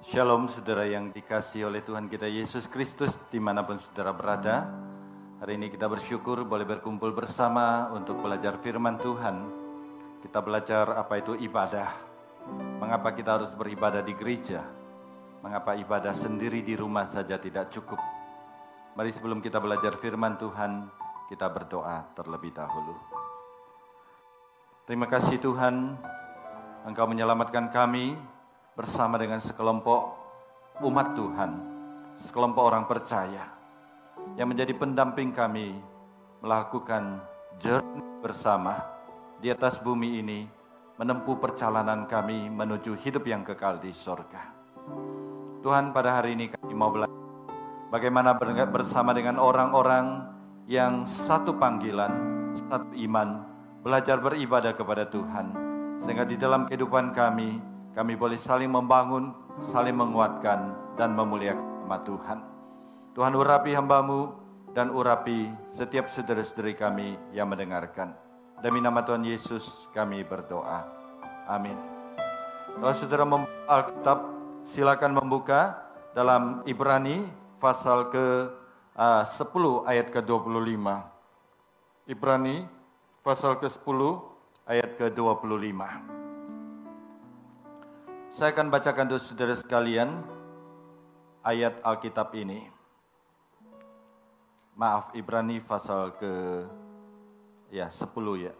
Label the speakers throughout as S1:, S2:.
S1: Shalom saudara yang dikasih oleh Tuhan kita Yesus Kristus di mana pun saudara berada. Hari ini kita bersyukur boleh berkumpul bersama untuk belajar firman Tuhan. Kita belajar apa itu ibadah. Mengapa kita harus beribadah di gereja? Mengapa ibadah sendiri di rumah saja tidak cukup? Mari sebelum kita belajar firman Tuhan, kita berdoa terlebih dahulu. Terima kasih Tuhan, Engkau menyelamatkan kami bersama dengan sekelompok umat Tuhan, sekelompok orang percaya yang menjadi pendamping kami melakukan journey bersama di atas bumi ini menempuh perjalanan kami menuju hidup yang kekal di sorga. Tuhan pada hari ini kami mau belajar bagaimana bersama dengan orang-orang yang satu panggilan, satu iman, belajar beribadah kepada Tuhan. Sehingga di dalam kehidupan kami, kami boleh saling membangun, saling menguatkan, dan memuliakan nama Tuhan. Tuhan urapi hambamu dan urapi setiap saudara-saudari kami yang mendengarkan. Demi nama Tuhan Yesus kami berdoa. Amin. Kalau saudara membuka Alkitab, silakan membuka dalam Ibrani pasal ke uh, 10 ayat ke-25. Ibrani pasal ke-10 ayat ke-25. Saya akan bacakan untuk saudara sekalian ayat Alkitab ini. Maaf, Ibrani pasal ke ya 10 ya.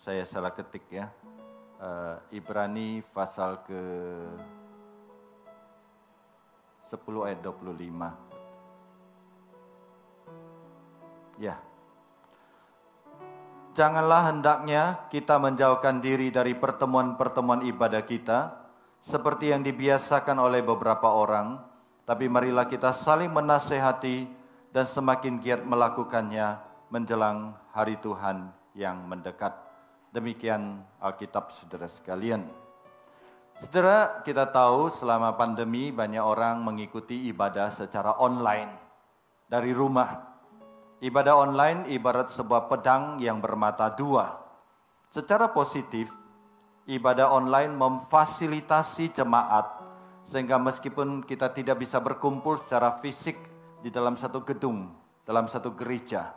S1: Saya salah ketik ya. Uh, Ibrani pasal ke 10 ayat 25. Ya. Janganlah hendaknya kita menjauhkan diri dari pertemuan-pertemuan ibadah kita seperti yang dibiasakan oleh beberapa orang, tapi marilah kita saling menasehati dan semakin giat melakukannya menjelang hari Tuhan yang mendekat. Demikian Alkitab saudara sekalian. Saudara, kita tahu selama pandemi banyak orang mengikuti ibadah secara online dari rumah. Ibadah online ibarat sebuah pedang yang bermata dua. Secara positif, ibadah online memfasilitasi jemaat sehingga meskipun kita tidak bisa berkumpul secara fisik di dalam satu gedung, dalam satu gereja,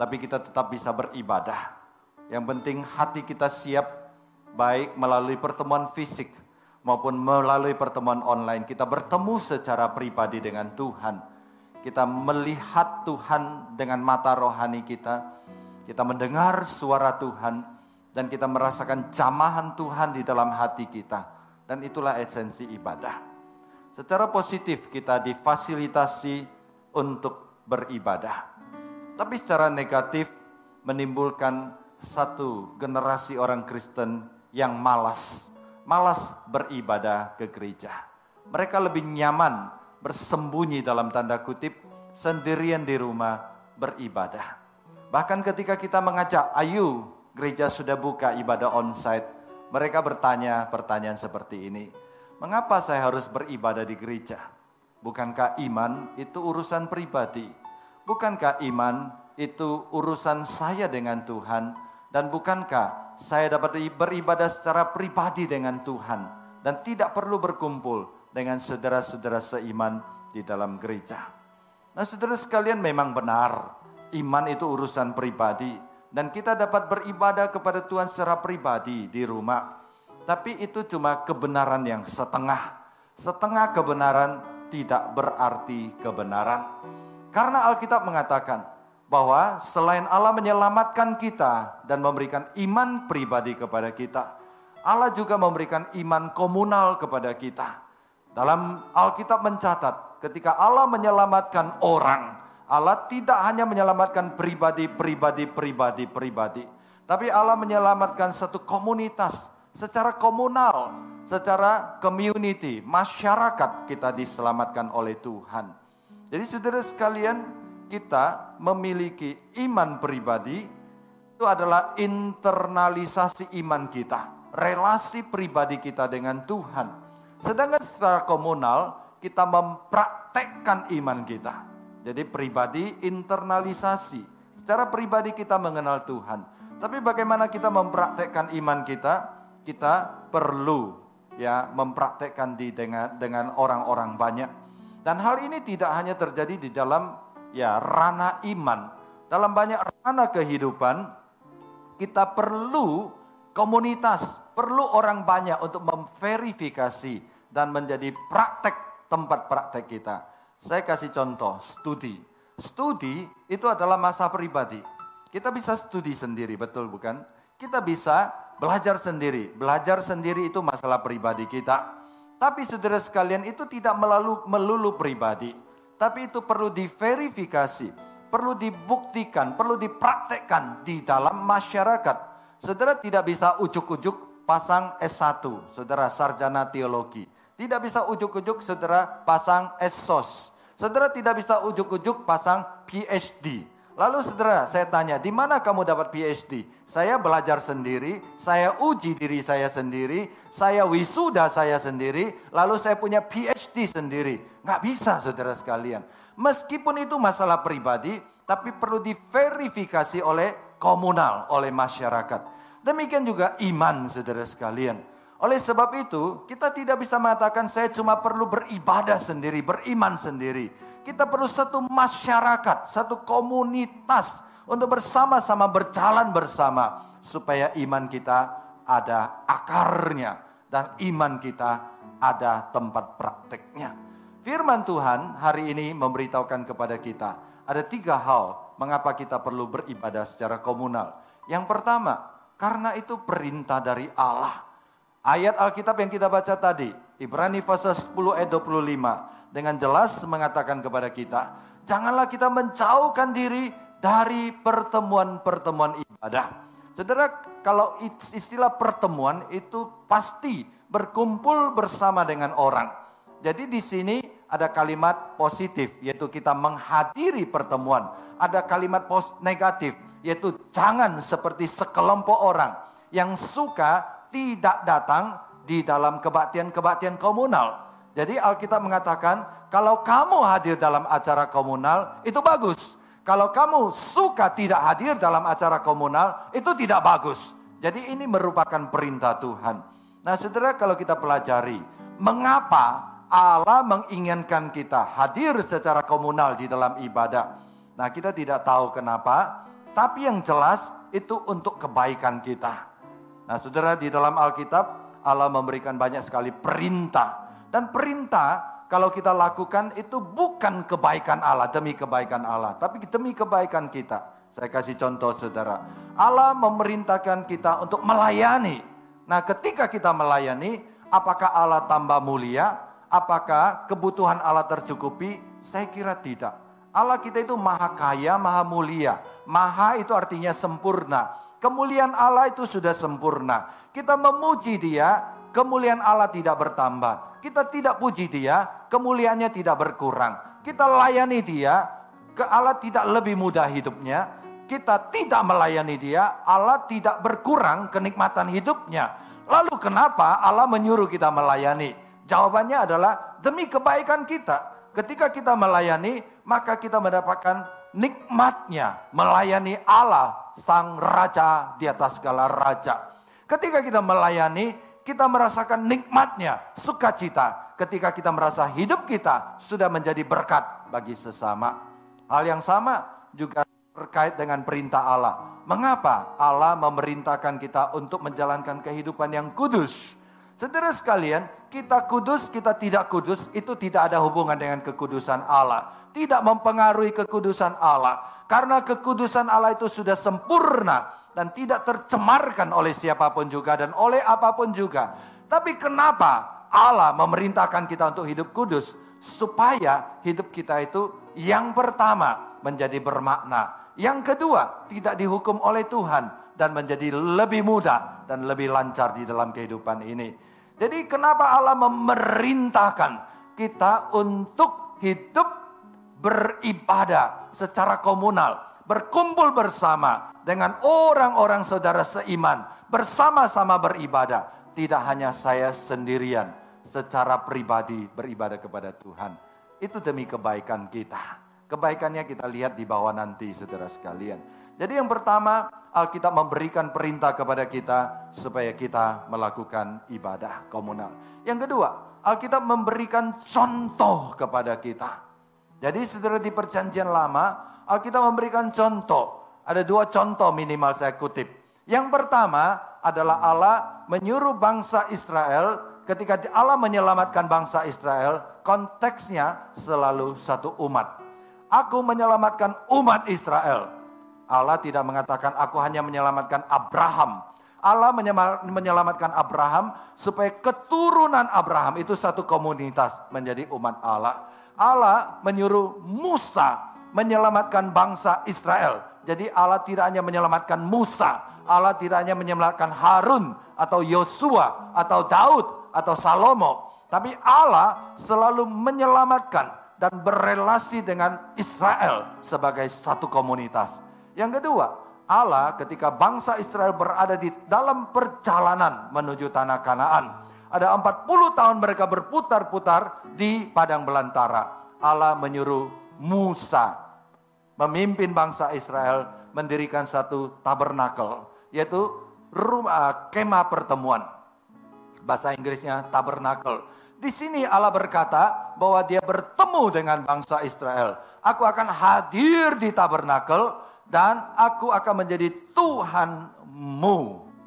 S1: tapi kita tetap bisa beribadah. Yang penting hati kita siap baik melalui pertemuan fisik maupun melalui pertemuan online kita bertemu secara pribadi dengan Tuhan kita melihat Tuhan dengan mata rohani kita, kita mendengar suara Tuhan, dan kita merasakan jamahan Tuhan di dalam hati kita. Dan itulah esensi ibadah. Secara positif kita difasilitasi untuk beribadah. Tapi secara negatif menimbulkan satu generasi orang Kristen yang malas. Malas beribadah ke gereja. Mereka lebih nyaman bersembunyi dalam tanda kutip sendirian di rumah beribadah. Bahkan ketika kita mengajak, ayo gereja sudah buka ibadah onsite, mereka bertanya pertanyaan seperti ini. Mengapa saya harus beribadah di gereja? Bukankah iman itu urusan pribadi? Bukankah iman itu urusan saya dengan Tuhan? Dan bukankah saya dapat beribadah secara pribadi dengan Tuhan? Dan tidak perlu berkumpul dengan saudara-saudara seiman di dalam gereja. Nah saudara sekalian memang benar, iman itu urusan pribadi. Dan kita dapat beribadah kepada Tuhan secara pribadi di rumah. Tapi itu cuma kebenaran yang setengah. Setengah kebenaran tidak berarti kebenaran. Karena Alkitab mengatakan bahwa selain Allah menyelamatkan kita dan memberikan iman pribadi kepada kita, Allah juga memberikan iman komunal kepada kita. Dalam Alkitab mencatat, ketika Allah menyelamatkan orang, Allah tidak hanya menyelamatkan pribadi, pribadi, pribadi, pribadi, tapi Allah menyelamatkan satu komunitas secara komunal, secara community, masyarakat kita diselamatkan oleh Tuhan. Jadi saudara sekalian, kita memiliki iman pribadi itu adalah internalisasi iman kita, relasi pribadi kita dengan Tuhan. Sedangkan secara komunal kita mempraktekkan iman kita. Jadi pribadi internalisasi. Secara pribadi kita mengenal Tuhan. Tapi bagaimana kita mempraktekkan iman kita? Kita perlu ya mempraktekkan di dengan dengan orang-orang banyak. Dan hal ini tidak hanya terjadi di dalam ya ranah iman. Dalam banyak ranah kehidupan kita perlu komunitas, perlu orang banyak untuk memverifikasi dan menjadi praktek tempat praktek kita. Saya kasih contoh, studi. Studi itu adalah masa pribadi. Kita bisa studi sendiri, betul bukan? Kita bisa belajar sendiri. Belajar sendiri itu masalah pribadi kita. Tapi saudara sekalian itu tidak melulu, melulu pribadi. Tapi itu perlu diverifikasi, perlu dibuktikan, perlu dipraktekkan di dalam masyarakat. Saudara tidak bisa ujuk-ujuk pasang S1, saudara sarjana teologi. Tidak bisa ujuk-ujuk saudara pasang S-SOS. Saudara tidak bisa ujuk-ujuk pasang PhD. Lalu saudara, saya tanya, di mana kamu dapat PhD? Saya belajar sendiri, saya uji diri saya sendiri, saya wisuda saya sendiri, lalu saya punya PhD sendiri. Nggak bisa saudara sekalian. Meskipun itu masalah pribadi, tapi perlu diverifikasi oleh komunal, oleh masyarakat. Demikian juga iman saudara sekalian. Oleh sebab itu, kita tidak bisa mengatakan saya cuma perlu beribadah sendiri, beriman sendiri kita perlu satu masyarakat, satu komunitas untuk bersama-sama berjalan bersama supaya iman kita ada akarnya dan iman kita ada tempat prakteknya. Firman Tuhan hari ini memberitahukan kepada kita ada tiga hal mengapa kita perlu beribadah secara komunal. Yang pertama, karena itu perintah dari Allah. Ayat Alkitab yang kita baca tadi, Ibrani pasal 10 ayat 25 dengan jelas mengatakan kepada kita, janganlah kita menjauhkan diri dari pertemuan-pertemuan ibadah. Saudara, kalau istilah pertemuan itu pasti berkumpul bersama dengan orang. Jadi di sini ada kalimat positif yaitu kita menghadiri pertemuan. Ada kalimat negatif yaitu jangan seperti sekelompok orang yang suka tidak datang di dalam kebaktian-kebaktian komunal. Jadi Alkitab mengatakan, kalau kamu hadir dalam acara komunal, itu bagus. Kalau kamu suka tidak hadir dalam acara komunal, itu tidak bagus. Jadi ini merupakan perintah Tuhan. Nah saudara kalau kita pelajari, mengapa Allah menginginkan kita hadir secara komunal di dalam ibadah. Nah kita tidak tahu kenapa, tapi yang jelas itu untuk kebaikan kita. Nah saudara di dalam Alkitab Allah memberikan banyak sekali perintah dan perintah kalau kita lakukan itu bukan kebaikan Allah demi kebaikan Allah, tapi demi kebaikan kita. Saya kasih contoh saudara. Allah memerintahkan kita untuk melayani. Nah ketika kita melayani, apakah Allah tambah mulia? Apakah kebutuhan Allah tercukupi? Saya kira tidak. Allah kita itu maha kaya, maha mulia. Maha itu artinya sempurna. Kemuliaan Allah itu sudah sempurna. Kita memuji dia, kemuliaan Allah tidak bertambah kita tidak puji dia, kemuliaannya tidak berkurang. Kita layani dia, ke Allah tidak lebih mudah hidupnya. Kita tidak melayani dia, Allah tidak berkurang kenikmatan hidupnya. Lalu kenapa Allah menyuruh kita melayani? Jawabannya adalah demi kebaikan kita. Ketika kita melayani, maka kita mendapatkan nikmatnya melayani Allah, Sang Raja di atas segala raja. Ketika kita melayani, kita merasakan nikmatnya, sukacita ketika kita merasa hidup kita sudah menjadi berkat bagi sesama. Hal yang sama juga terkait dengan perintah Allah. Mengapa Allah memerintahkan kita untuk menjalankan kehidupan yang kudus? Saudara sekalian, kita kudus, kita tidak kudus, itu tidak ada hubungan dengan kekudusan Allah. Tidak mempengaruhi kekudusan Allah. Karena kekudusan Allah itu sudah sempurna dan tidak tercemarkan oleh siapa pun juga dan oleh apa pun juga. Tapi kenapa Allah memerintahkan kita untuk hidup kudus? Supaya hidup kita itu yang pertama menjadi bermakna. Yang kedua tidak dihukum oleh Tuhan dan menjadi lebih mudah dan lebih lancar di dalam kehidupan ini. Jadi kenapa Allah memerintahkan kita untuk hidup beribadah secara komunal berkumpul bersama dengan orang-orang saudara seiman, bersama-sama beribadah. Tidak hanya saya sendirian, secara pribadi beribadah kepada Tuhan. Itu demi kebaikan kita. Kebaikannya kita lihat di bawah nanti saudara sekalian. Jadi yang pertama Alkitab memberikan perintah kepada kita supaya kita melakukan ibadah komunal. Yang kedua, Alkitab memberikan contoh kepada kita. Jadi saudara di perjanjian lama, Alkitab memberikan contoh. Ada dua contoh minimal saya kutip. Yang pertama adalah Allah menyuruh bangsa Israel ketika Allah menyelamatkan bangsa Israel, konteksnya selalu satu umat. Aku menyelamatkan umat Israel. Allah tidak mengatakan aku hanya menyelamatkan Abraham, Allah menyelamatkan Abraham supaya keturunan Abraham itu satu komunitas menjadi umat Allah. Allah menyuruh Musa menyelamatkan bangsa Israel. Jadi Allah tidak hanya menyelamatkan Musa, Allah tidak hanya menyelamatkan Harun atau Yosua atau Daud atau Salomo, tapi Allah selalu menyelamatkan dan berelasi dengan Israel sebagai satu komunitas. Yang kedua, Allah ketika bangsa Israel berada di dalam perjalanan menuju tanah Kanaan. Ada 40 tahun mereka berputar-putar di padang belantara. Allah menyuruh Musa memimpin bangsa Israel mendirikan satu tabernakel yaitu rumah kemah pertemuan. Bahasa Inggrisnya tabernakel. Di sini Allah berkata bahwa dia bertemu dengan bangsa Israel. Aku akan hadir di tabernakel dan aku akan menjadi Tuhanmu.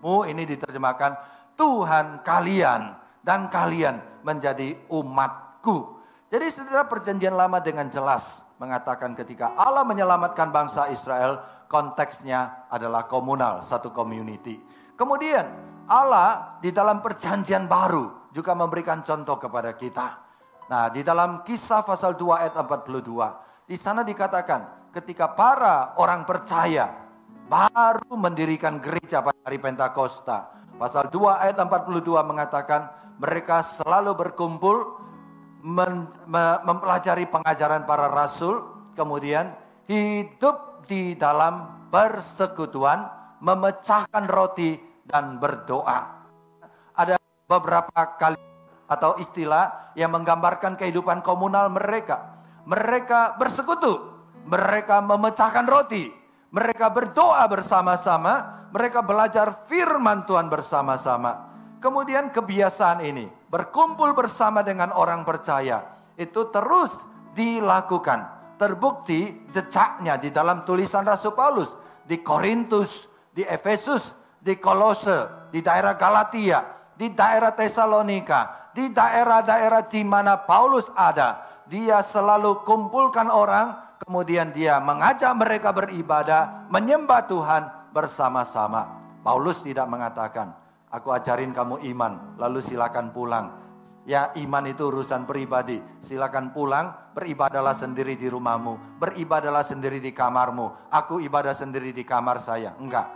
S1: Mu ini diterjemahkan Tuhan kalian dan kalian menjadi umatku. Jadi saudara perjanjian lama dengan jelas mengatakan ketika Allah menyelamatkan bangsa Israel, konteksnya adalah komunal, satu community. Kemudian Allah di dalam perjanjian baru juga memberikan contoh kepada kita. Nah, di dalam kisah pasal 2 ayat 42, di sana dikatakan ketika para orang percaya baru mendirikan gereja pada hari Pentakosta. Pasal 2 ayat 42 mengatakan mereka selalu berkumpul men, me, mempelajari pengajaran para rasul, kemudian hidup di dalam persekutuan, memecahkan roti dan berdoa. Ada beberapa kali atau istilah yang menggambarkan kehidupan komunal mereka. Mereka bersekutu, mereka memecahkan roti, mereka berdoa bersama-sama, mereka belajar firman Tuhan bersama-sama. Kemudian kebiasaan ini, berkumpul bersama dengan orang percaya, itu terus dilakukan. Terbukti jejaknya di dalam tulisan Rasul Paulus, di Korintus, di Efesus, di Kolose, di daerah Galatia, di daerah Tesalonika, di daerah-daerah di mana Paulus ada. Dia selalu kumpulkan orang kemudian dia mengajak mereka beribadah, menyembah Tuhan bersama-sama. Paulus tidak mengatakan, aku ajarin kamu iman, lalu silakan pulang. Ya iman itu urusan pribadi, silakan pulang, beribadalah sendiri di rumahmu, beribadalah sendiri di kamarmu, aku ibadah sendiri di kamar saya. Enggak.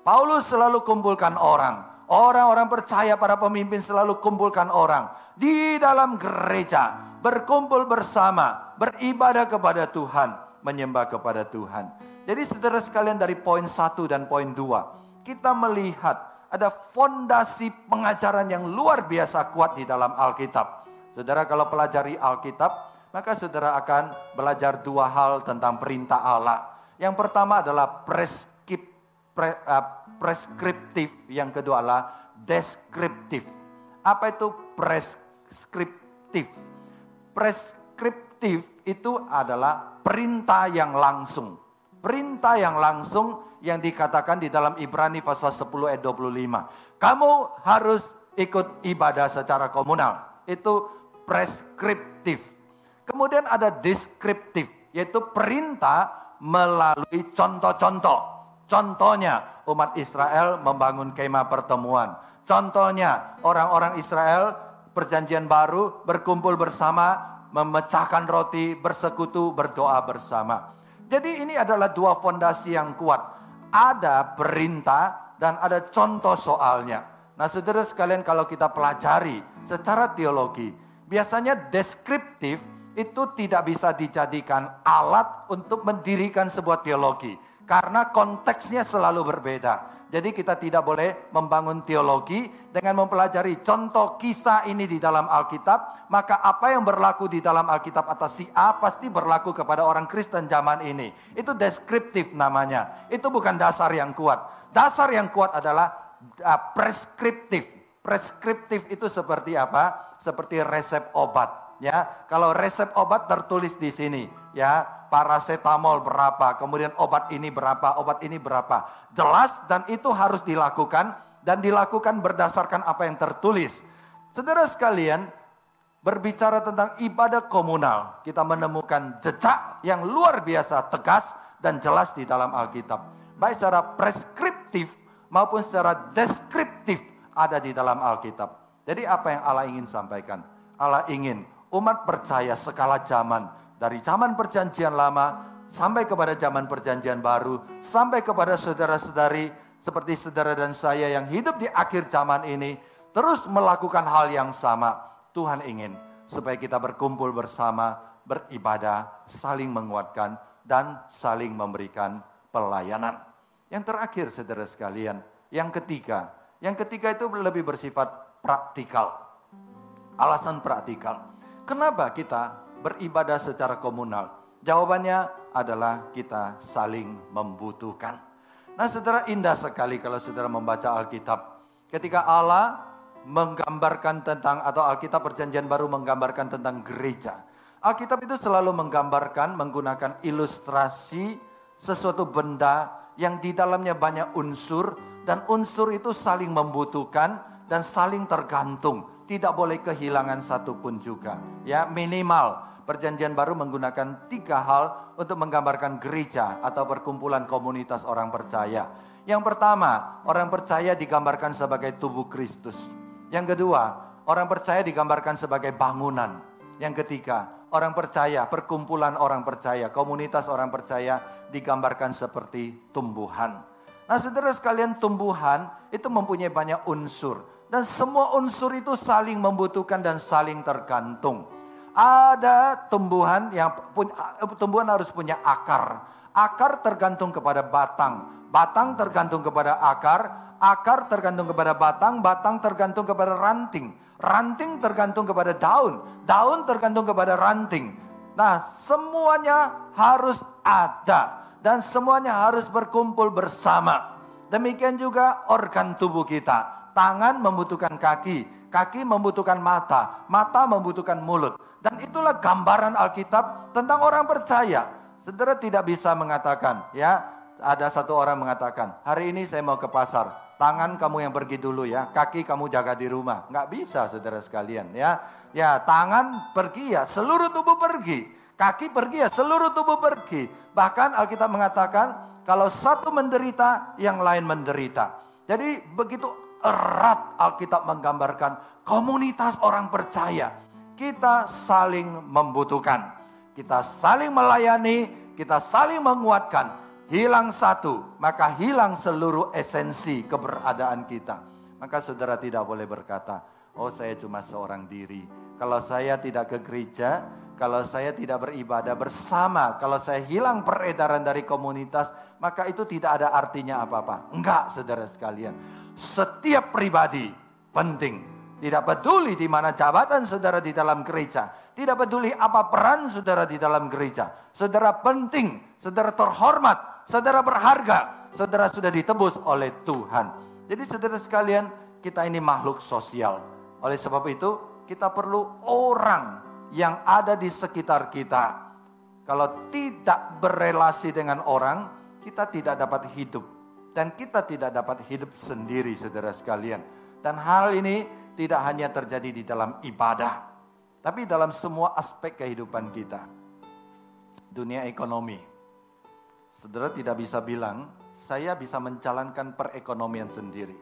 S1: Paulus selalu kumpulkan orang, orang-orang percaya para pemimpin selalu kumpulkan orang di dalam gereja berkumpul bersama, beribadah kepada Tuhan, menyembah kepada Tuhan. Jadi saudara sekalian dari poin satu dan poin dua, kita melihat ada fondasi pengajaran yang luar biasa kuat di dalam Alkitab. Saudara kalau pelajari Alkitab, maka saudara akan belajar dua hal tentang perintah Allah. Yang pertama adalah preskip, pre, uh, preskriptif, yang kedua adalah deskriptif. Apa itu preskriptif? Preskriptif itu adalah perintah yang langsung. Perintah yang langsung yang dikatakan di dalam Ibrani pasal 10 ayat 25. Kamu harus ikut ibadah secara komunal. Itu preskriptif. Kemudian ada deskriptif, yaitu perintah melalui contoh-contoh. Contohnya umat Israel membangun kemah pertemuan. Contohnya orang-orang Israel perjanjian baru, berkumpul bersama, memecahkan roti, bersekutu, berdoa bersama. Jadi ini adalah dua fondasi yang kuat. Ada perintah dan ada contoh soalnya. Nah saudara sekalian kalau kita pelajari secara teologi, biasanya deskriptif itu tidak bisa dijadikan alat untuk mendirikan sebuah teologi. Karena konteksnya selalu berbeda. Jadi kita tidak boleh membangun teologi dengan mempelajari contoh kisah ini di dalam Alkitab. Maka apa yang berlaku di dalam Alkitab atas si A pasti berlaku kepada orang Kristen zaman ini. Itu deskriptif namanya. Itu bukan dasar yang kuat. Dasar yang kuat adalah uh, preskriptif. Preskriptif itu seperti apa? Seperti resep obat. Ya, kalau resep obat tertulis di sini, ya paracetamol berapa, kemudian obat ini berapa, obat ini berapa. Jelas dan itu harus dilakukan dan dilakukan berdasarkan apa yang tertulis. Saudara sekalian, berbicara tentang ibadah komunal, kita menemukan jejak yang luar biasa tegas dan jelas di dalam Alkitab. Baik secara preskriptif maupun secara deskriptif ada di dalam Alkitab. Jadi apa yang Allah ingin sampaikan? Allah ingin umat percaya sekala zaman dari zaman perjanjian lama sampai kepada zaman perjanjian baru, sampai kepada saudara-saudari seperti saudara dan saya yang hidup di akhir zaman ini, terus melakukan hal yang sama. Tuhan ingin supaya kita berkumpul bersama, beribadah, saling menguatkan, dan saling memberikan pelayanan. Yang terakhir saudara sekalian, yang ketiga, yang ketiga itu lebih bersifat praktikal. Alasan praktikal. Kenapa kita beribadah secara komunal? Jawabannya adalah kita saling membutuhkan. Nah saudara indah sekali kalau saudara membaca Alkitab. Ketika Allah menggambarkan tentang atau Alkitab perjanjian baru menggambarkan tentang gereja. Alkitab itu selalu menggambarkan menggunakan ilustrasi sesuatu benda yang di dalamnya banyak unsur dan unsur itu saling membutuhkan dan saling tergantung tidak boleh kehilangan satu pun juga. Ya, minimal Perjanjian Baru menggunakan tiga hal untuk menggambarkan gereja atau perkumpulan komunitas orang percaya. Yang pertama, orang percaya digambarkan sebagai tubuh Kristus. Yang kedua, orang percaya digambarkan sebagai bangunan. Yang ketiga, orang percaya, perkumpulan orang percaya, komunitas orang percaya digambarkan seperti tumbuhan. Nah, saudara sekalian, tumbuhan itu mempunyai banyak unsur dan semua unsur itu saling membutuhkan dan saling tergantung. Ada tumbuhan yang tumbuhan harus punya akar. Akar tergantung kepada batang. Batang tergantung kepada akar. Akar tergantung kepada batang. Batang tergantung kepada ranting. Ranting tergantung kepada daun. Daun tergantung kepada ranting. Nah, semuanya harus ada dan semuanya harus berkumpul bersama. Demikian juga organ tubuh kita Tangan membutuhkan kaki, kaki membutuhkan mata, mata membutuhkan mulut. Dan itulah gambaran Alkitab tentang orang percaya. Saudara tidak bisa mengatakan, ya, ada satu orang mengatakan, hari ini saya mau ke pasar, tangan kamu yang pergi dulu ya, kaki kamu jaga di rumah. Nggak bisa saudara sekalian ya. Ya tangan pergi ya, seluruh tubuh pergi. Kaki pergi ya, seluruh tubuh pergi. Bahkan Alkitab mengatakan, kalau satu menderita, yang lain menderita. Jadi begitu erat Alkitab menggambarkan komunitas orang percaya. Kita saling membutuhkan. Kita saling melayani, kita saling menguatkan. Hilang satu, maka hilang seluruh esensi keberadaan kita. Maka saudara tidak boleh berkata, oh saya cuma seorang diri. Kalau saya tidak ke gereja, kalau saya tidak beribadah bersama, kalau saya hilang peredaran dari komunitas, maka itu tidak ada artinya apa-apa. Enggak, saudara sekalian setiap pribadi penting. Tidak peduli di mana jabatan saudara di dalam gereja. Tidak peduli apa peran saudara di dalam gereja. Saudara penting, saudara terhormat, saudara berharga. Saudara sudah ditebus oleh Tuhan. Jadi saudara sekalian, kita ini makhluk sosial. Oleh sebab itu, kita perlu orang yang ada di sekitar kita. Kalau tidak berelasi dengan orang, kita tidak dapat hidup dan kita tidak dapat hidup sendiri saudara sekalian. Dan hal ini tidak hanya terjadi di dalam ibadah. Tapi dalam semua aspek kehidupan kita. Dunia ekonomi. Saudara tidak bisa bilang, saya bisa menjalankan perekonomian sendiri.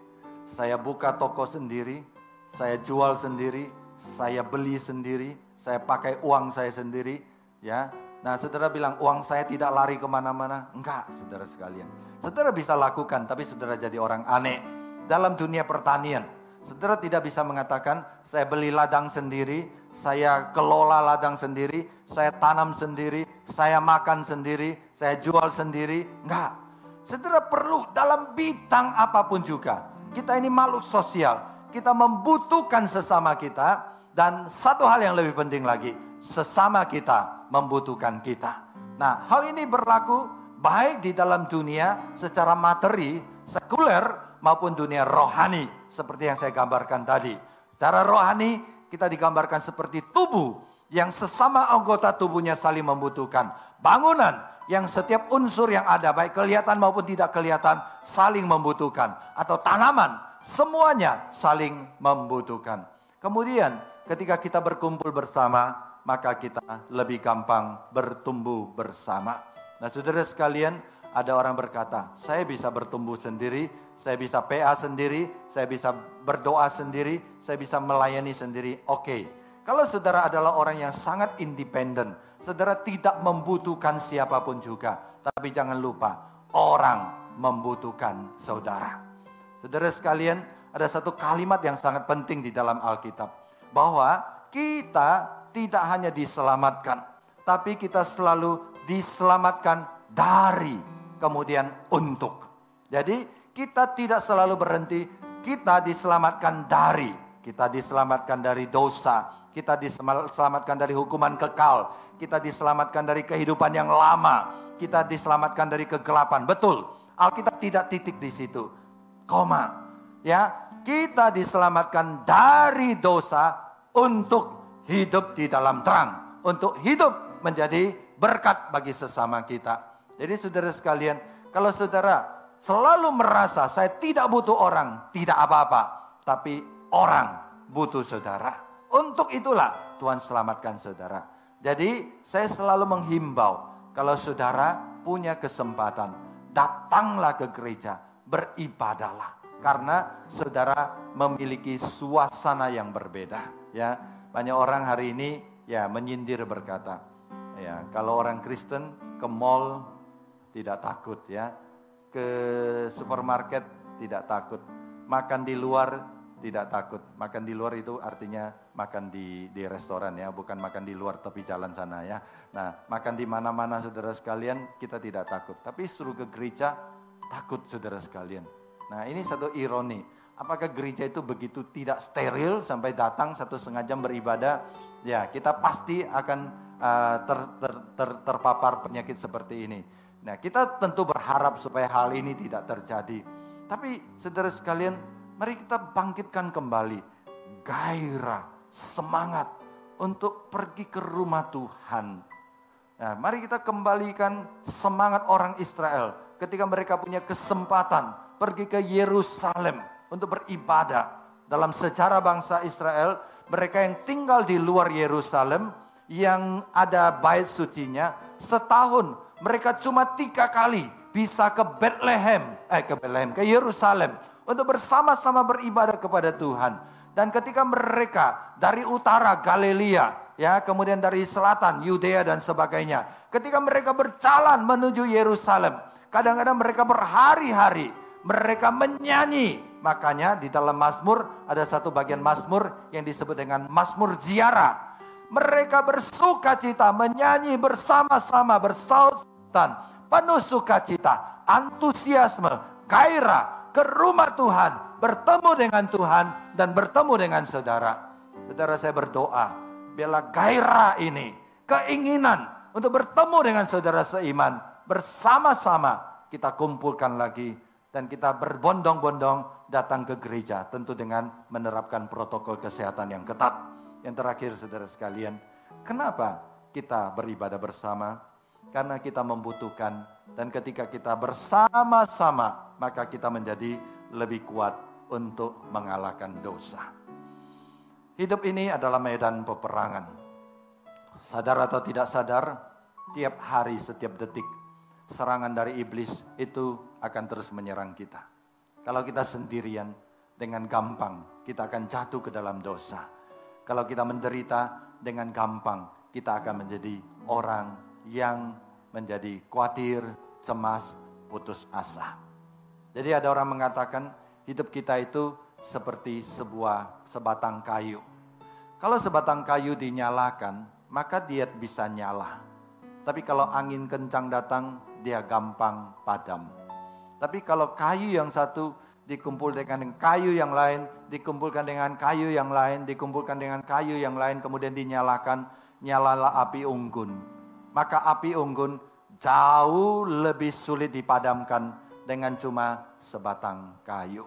S1: Saya buka toko sendiri, saya jual sendiri, saya beli sendiri, saya pakai uang saya sendiri. ya. Nah saudara bilang, uang saya tidak lari ke mana-mana. Enggak, saudara sekalian Saudara bisa lakukan, tapi saudara jadi orang aneh. Dalam dunia pertanian, saudara tidak bisa mengatakan, saya beli ladang sendiri, saya kelola ladang sendiri, saya tanam sendiri, saya makan sendiri, saya jual sendiri. Enggak. Saudara perlu dalam bidang apa pun juga. Kita ini makhluk sosial. Kita membutuhkan sesama kita. Dan satu hal yang lebih penting lagi. Sesama kita membutuhkan kita. Nah hal ini berlaku baik di dalam dunia secara materi, sekuler maupun dunia rohani. Seperti yang saya gambarkan tadi. Secara rohani kita digambarkan seperti tubuh yang sesama anggota tubuhnya saling membutuhkan. Bangunan yang setiap unsur yang ada baik kelihatan maupun tidak kelihatan saling membutuhkan atau tanaman semuanya saling membutuhkan. Kemudian ketika kita berkumpul bersama maka kita lebih gampang bertumbuh bersama. Nah, Saudara sekalian, ada orang berkata, "Saya bisa bertumbuh sendiri, saya bisa PA sendiri, saya bisa berdoa sendiri, saya bisa melayani sendiri." Oke. Okay. Kalau saudara adalah orang yang sangat independen, Saudara tidak membutuhkan siapa pun juga. Tapi jangan lupa, orang membutuhkan saudara. Saudara sekalian, ada satu kalimat yang sangat penting di dalam Alkitab. Bahwa kita tidak hanya diselamatkan, tapi kita selalu diselamatkan dari, kemudian untuk. Jadi kita tidak selalu berhenti, kita diselamatkan dari. Kita diselamatkan dari dosa, kita diselamatkan dari hukuman kekal, kita diselamatkan dari kehidupan yang lama, kita diselamatkan dari kegelapan. Betul, Alkitab tidak titik di situ. Koma. Ya, kita diselamatkan dari dosa untuk hidup di dalam terang, untuk hidup menjadi berkat bagi sesama kita. Jadi saudara sekalian, kalau saudara selalu merasa saya tidak butuh orang, tidak apa-apa, tapi orang butuh saudara. Untuk itulah Tuhan selamatkan saudara. Jadi saya selalu menghimbau kalau saudara punya kesempatan, datanglah ke gereja, beribadalah. Karena saudara memiliki suasana yang berbeda. Ya, banyak orang hari ini ya menyindir berkata, ya kalau orang Kristen ke mall tidak takut ya, ke supermarket tidak takut, makan di luar tidak takut. Makan di luar itu artinya makan di di restoran ya, bukan makan di luar tepi jalan sana ya. Nah, makan di mana-mana saudara sekalian kita tidak takut. Tapi suruh ke gereja takut saudara sekalian. Nah, ini satu ironi. Apakah gereja itu begitu tidak steril sampai datang satu setengah jam beribadah? Ya, kita pasti akan uh, ter, ter, ter, terpapar penyakit seperti ini. Nah, kita tentu berharap supaya hal ini tidak terjadi. Tapi saudara sekalian, Mari kita bangkitkan kembali gairah, semangat untuk pergi ke rumah Tuhan. Nah, mari kita kembalikan semangat orang Israel ketika mereka punya kesempatan pergi ke Yerusalem untuk beribadah. Dalam sejarah bangsa Israel, mereka yang tinggal di luar Yerusalem, yang ada bait sucinya, setahun mereka cuma tiga kali bisa ke Bethlehem, eh ke Bethlehem, ke Yerusalem untuk bersama-sama beribadah kepada Tuhan. Dan ketika mereka dari utara Galilea, ya, kemudian dari selatan Yudea dan sebagainya, ketika mereka berjalan menuju Yerusalem, kadang-kadang mereka berhari-hari mereka menyanyi. Makanya di dalam Mazmur ada satu bagian Mazmur yang disebut dengan Mazmur ziarah. Mereka bersuka cita, menyanyi bersama-sama, bersautan, penuh sukacita, antusiasme, gairah, ke rumah Tuhan, bertemu dengan Tuhan dan bertemu dengan saudara. Saudara saya berdoa, biarlah gairah ini, keinginan untuk bertemu dengan saudara seiman, bersama-sama kita kumpulkan lagi dan kita berbondong-bondong datang ke gereja tentu dengan menerapkan protokol kesehatan yang ketat. Yang terakhir saudara sekalian, kenapa kita beribadah bersama? Karena kita membutuhkan dan ketika kita bersama-sama maka kita menjadi lebih kuat untuk mengalahkan dosa. Hidup ini adalah medan peperangan. Sadar atau tidak sadar, tiap hari, setiap detik, serangan dari iblis itu akan terus menyerang kita. Kalau kita sendirian, dengan gampang kita akan jatuh ke dalam dosa. Kalau kita menderita, dengan gampang kita akan menjadi orang yang menjadi khawatir, cemas, putus asa. Jadi ada orang mengatakan hidup kita itu seperti sebuah sebatang kayu. Kalau sebatang kayu dinyalakan, maka dia bisa nyala. Tapi kalau angin kencang datang, dia gampang padam. Tapi kalau kayu yang satu dikumpul dengan kayu yang lain, dikumpulkan dengan kayu yang lain, dikumpulkan dengan kayu yang lain, kemudian dinyalakan, nyalalah api unggun. Maka api unggun jauh lebih sulit dipadamkan dengan cuma sebatang kayu.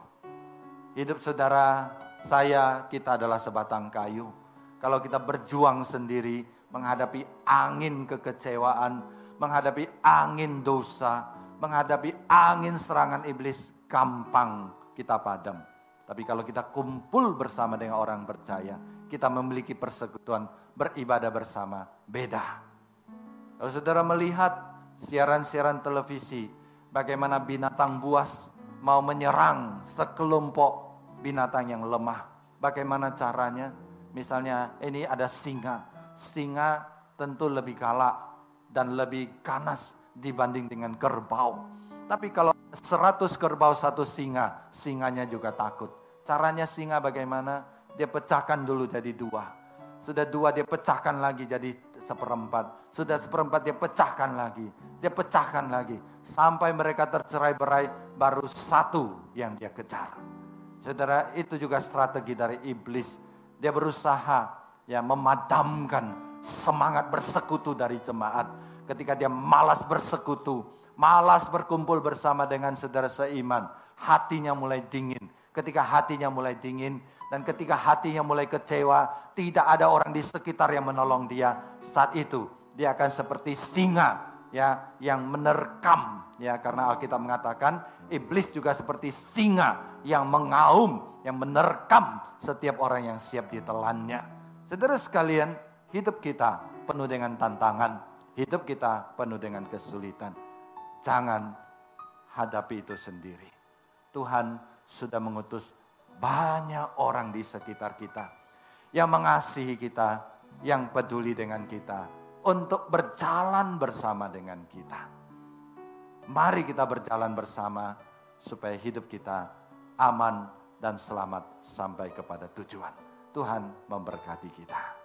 S1: Hidup saudara, saya, kita adalah sebatang kayu. Kalau kita berjuang sendiri, menghadapi angin kekecewaan, menghadapi angin dosa, menghadapi angin serangan iblis, gampang kita padam. Tapi kalau kita kumpul bersama dengan orang percaya, kita memiliki persekutuan beribadah bersama, beda. Kalau saudara melihat siaran-siaran televisi, bagaimana binatang buas mau menyerang sekelompok binatang yang lemah. Bagaimana caranya? Misalnya ini ada singa. Singa tentu lebih galak dan lebih ganas dibanding dengan kerbau. Tapi kalau 100 kerbau satu singa, singanya juga takut. Caranya singa bagaimana? Dia pecahkan dulu jadi dua. Sudah dua dia pecahkan lagi jadi seperempat. Sudah seperempat dia pecahkan lagi. Dia pecahkan lagi. Sampai mereka tercerai berai baru satu yang dia kejar. Saudara itu juga strategi dari iblis. Dia berusaha ya memadamkan semangat bersekutu dari jemaat. Ketika dia malas bersekutu, malas berkumpul bersama dengan saudara seiman, hatinya mulai dingin. Ketika hatinya mulai dingin dan ketika hatinya mulai kecewa, tidak ada orang di sekitar yang menolong dia. Saat itu dia akan seperti singa ya yang menerkam ya karena Alkitab mengatakan iblis juga seperti singa yang mengaum, yang menerkam setiap orang yang siap ditelannya. Saudara sekalian, hidup kita penuh dengan tantangan, hidup kita penuh dengan kesulitan. Jangan hadapi itu sendiri. Tuhan sudah mengutus banyak orang di sekitar kita yang mengasihi kita, yang peduli dengan kita untuk berjalan bersama dengan kita. Mari kita berjalan bersama supaya hidup kita aman dan selamat sampai kepada tujuan. Tuhan memberkati kita.